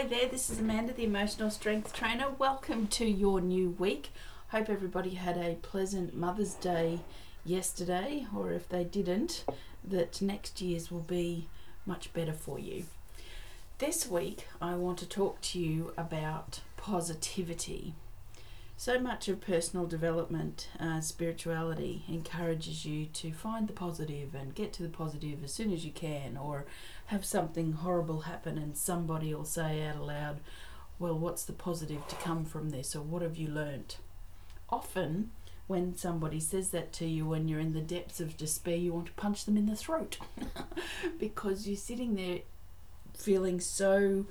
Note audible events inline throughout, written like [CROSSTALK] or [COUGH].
Hi there, this is Amanda, the Emotional Strength Trainer. Welcome to your new week. Hope everybody had a pleasant Mother's Day yesterday, or if they didn't, that next year's will be much better for you. This week, I want to talk to you about positivity. So much of personal development, uh, spirituality encourages you to find the positive and get to the positive as soon as you can, or have something horrible happen and somebody will say out aloud, Well, what's the positive to come from this, or what have you learnt? Often, when somebody says that to you when you're in the depths of despair, you want to punch them in the throat [LAUGHS] because you're sitting there feeling so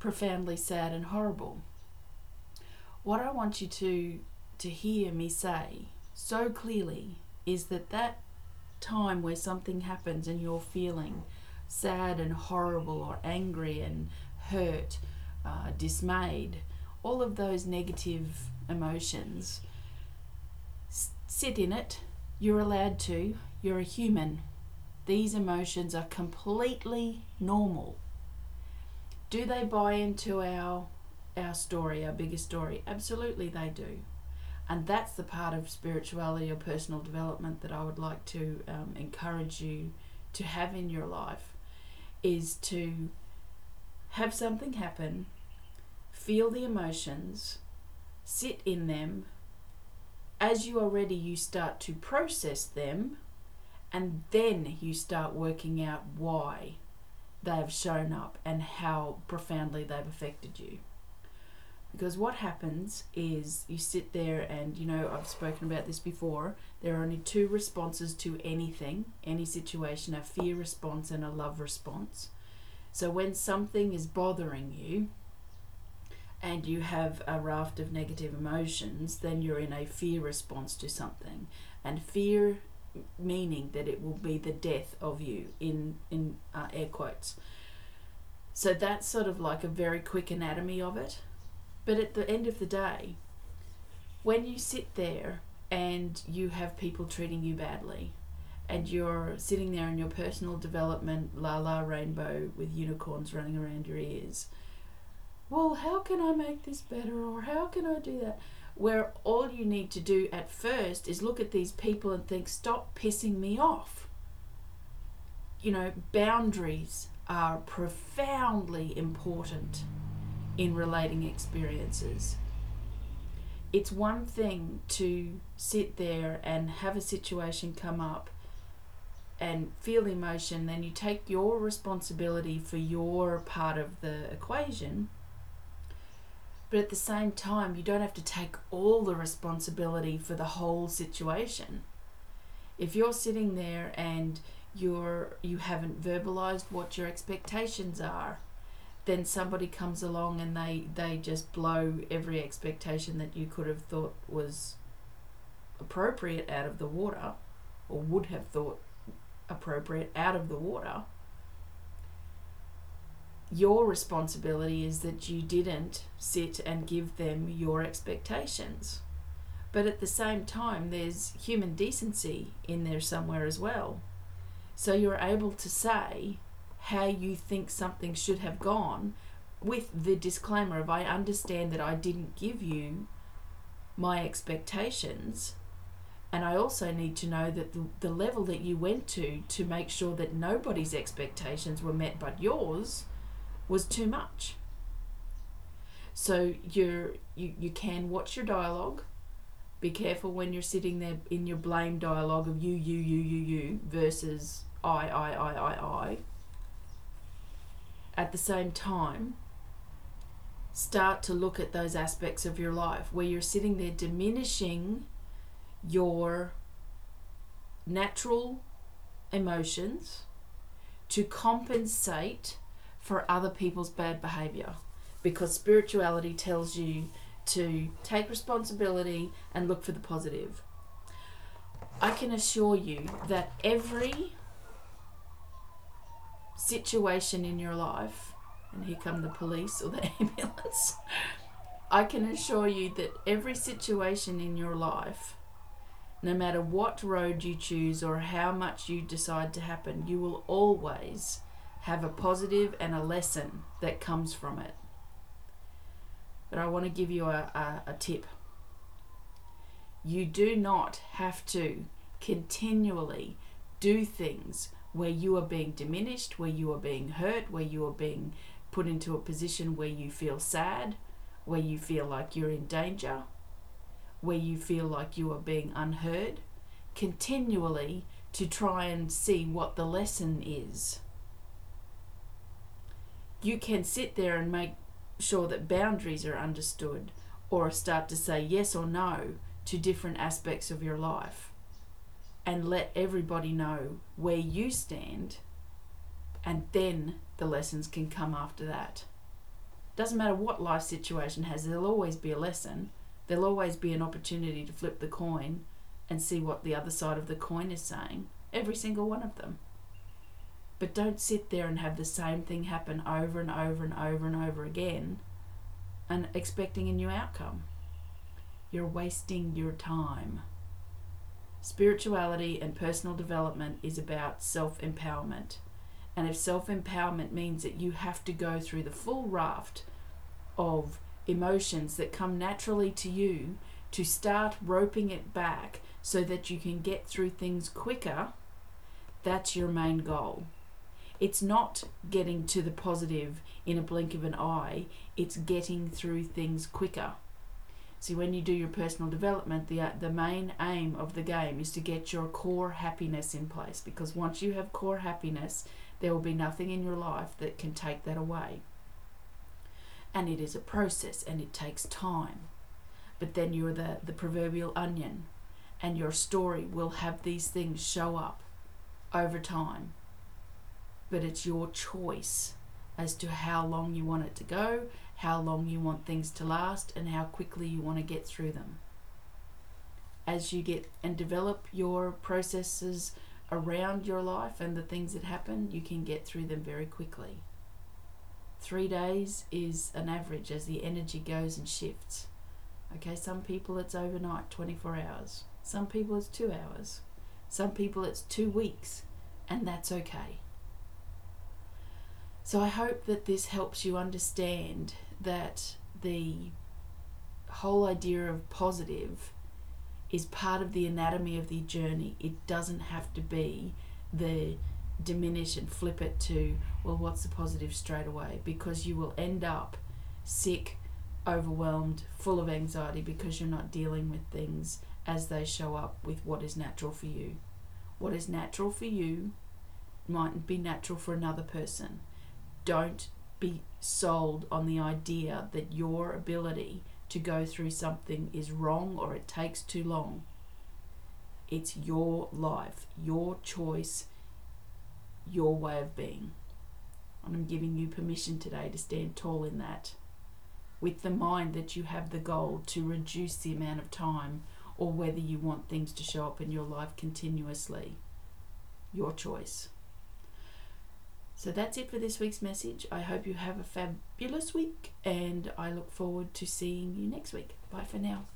profoundly sad and horrible what I want you to to hear me say so clearly is that that time where something happens and you're feeling sad and horrible or angry and hurt, uh, dismayed, all of those negative emotions, s- sit in it. You're allowed to. You're a human. These emotions are completely normal. Do they buy into our our story, our biggest story? Absolutely, they do. And that's the part of spirituality or personal development that I would like to um, encourage you to have in your life is to have something happen, feel the emotions, sit in them. As you are ready, you start to process them, and then you start working out why they have shown up and how profoundly they've affected you. Because what happens is you sit there and, you know, I've spoken about this before, there are only two responses to anything, any situation a fear response and a love response. So when something is bothering you and you have a raft of negative emotions, then you're in a fear response to something. And fear meaning that it will be the death of you in in uh, air quotes. So that's sort of like a very quick anatomy of it. But at the end of the day, when you sit there and you have people treating you badly, and you're sitting there in your personal development la la rainbow with unicorns running around your ears, well, how can I make this better or how can I do that? Where all you need to do at first is look at these people and think, stop pissing me off. You know, boundaries are profoundly important in relating experiences. It's one thing to sit there and have a situation come up and feel emotion, then you take your responsibility for your part of the equation. But at the same time, you don't have to take all the responsibility for the whole situation. If you're sitting there and you're you haven't verbalized what your expectations are, then somebody comes along and they they just blow every expectation that you could have thought was appropriate out of the water or would have thought appropriate out of the water. Your responsibility is that you didn't sit and give them your expectations. But at the same time there's human decency in there somewhere as well. So you're able to say how you think something should have gone with the disclaimer of I understand that I didn't give you my expectations and I also need to know that the, the level that you went to to make sure that nobody's expectations were met but yours was too much. So you're you, you can watch your dialogue. Be careful when you're sitting there in your blame dialogue of you, you, you, you, you versus I, I, I, I, I at the same time, start to look at those aspects of your life where you're sitting there diminishing your natural emotions to compensate for other people's bad behavior because spirituality tells you to take responsibility and look for the positive. I can assure you that every situation in your life, and here come the police or the [LAUGHS] ambulance, I can assure you that every situation in your life, no matter what road you choose or how much you decide to happen, you will always have a positive and a lesson that comes from it. but I want to give you a, a, a tip. You do not have to continually do things where you are being diminished, where you are being hurt, where you are being put into a position where you feel sad, where you feel like you're in danger, where you feel like you are being unheard, continually to try and see what the lesson is. You can sit there and make sure that boundaries are understood or start to say yes or no to different aspects of your life and let everybody know where you stand and then the lessons can come after that. Doesn't matter what life situation has there'll always be a lesson. There'll always be an opportunity to flip the coin and see what the other side of the coin is saying every single one of them. But don't sit there and have the same thing happen over and over and over and over again and expecting a new outcome. You're wasting your time Spirituality and personal development is about self empowerment. And if self empowerment means that you have to go through the full raft of emotions that come naturally to you to start roping it back so that you can get through things quicker, that's your main goal. It's not getting to the positive in a blink of an eye, it's getting through things quicker. See, when you do your personal development, the, uh, the main aim of the game is to get your core happiness in place because once you have core happiness, there will be nothing in your life that can take that away. And it is a process and it takes time. But then you're the, the proverbial onion, and your story will have these things show up over time. But it's your choice as to how long you want it to go how long you want things to last, and how quickly you want to get through them. As you get and develop your processes around your life and the things that happen, you can get through them very quickly. Three days is an average as the energy goes and shifts. Okay, some people it's overnight, 24 hours. Some people it's two hours. Some people it's two weeks, and that's okay. So I hope that this helps you understand that the whole idea of positive is part of the anatomy of the journey. It doesn't have to be the diminish and flip it to, well, what's the positive straight away? Because you will end up sick, overwhelmed, full of anxiety because you're not dealing with things as they show up with what is natural for you. What is natural for you mightn't be natural for another person. Don't be sold on the idea that your ability to go through something is wrong or it takes too long. It's your life, your choice, your way of being. And I'm giving you permission today to stand tall in that with the mind that you have the goal to reduce the amount of time or whether you want things to show up in your life continuously. Your choice. So that's it for this week's message. I hope you have a fabulous week and I look forward to seeing you next week. Bye for now.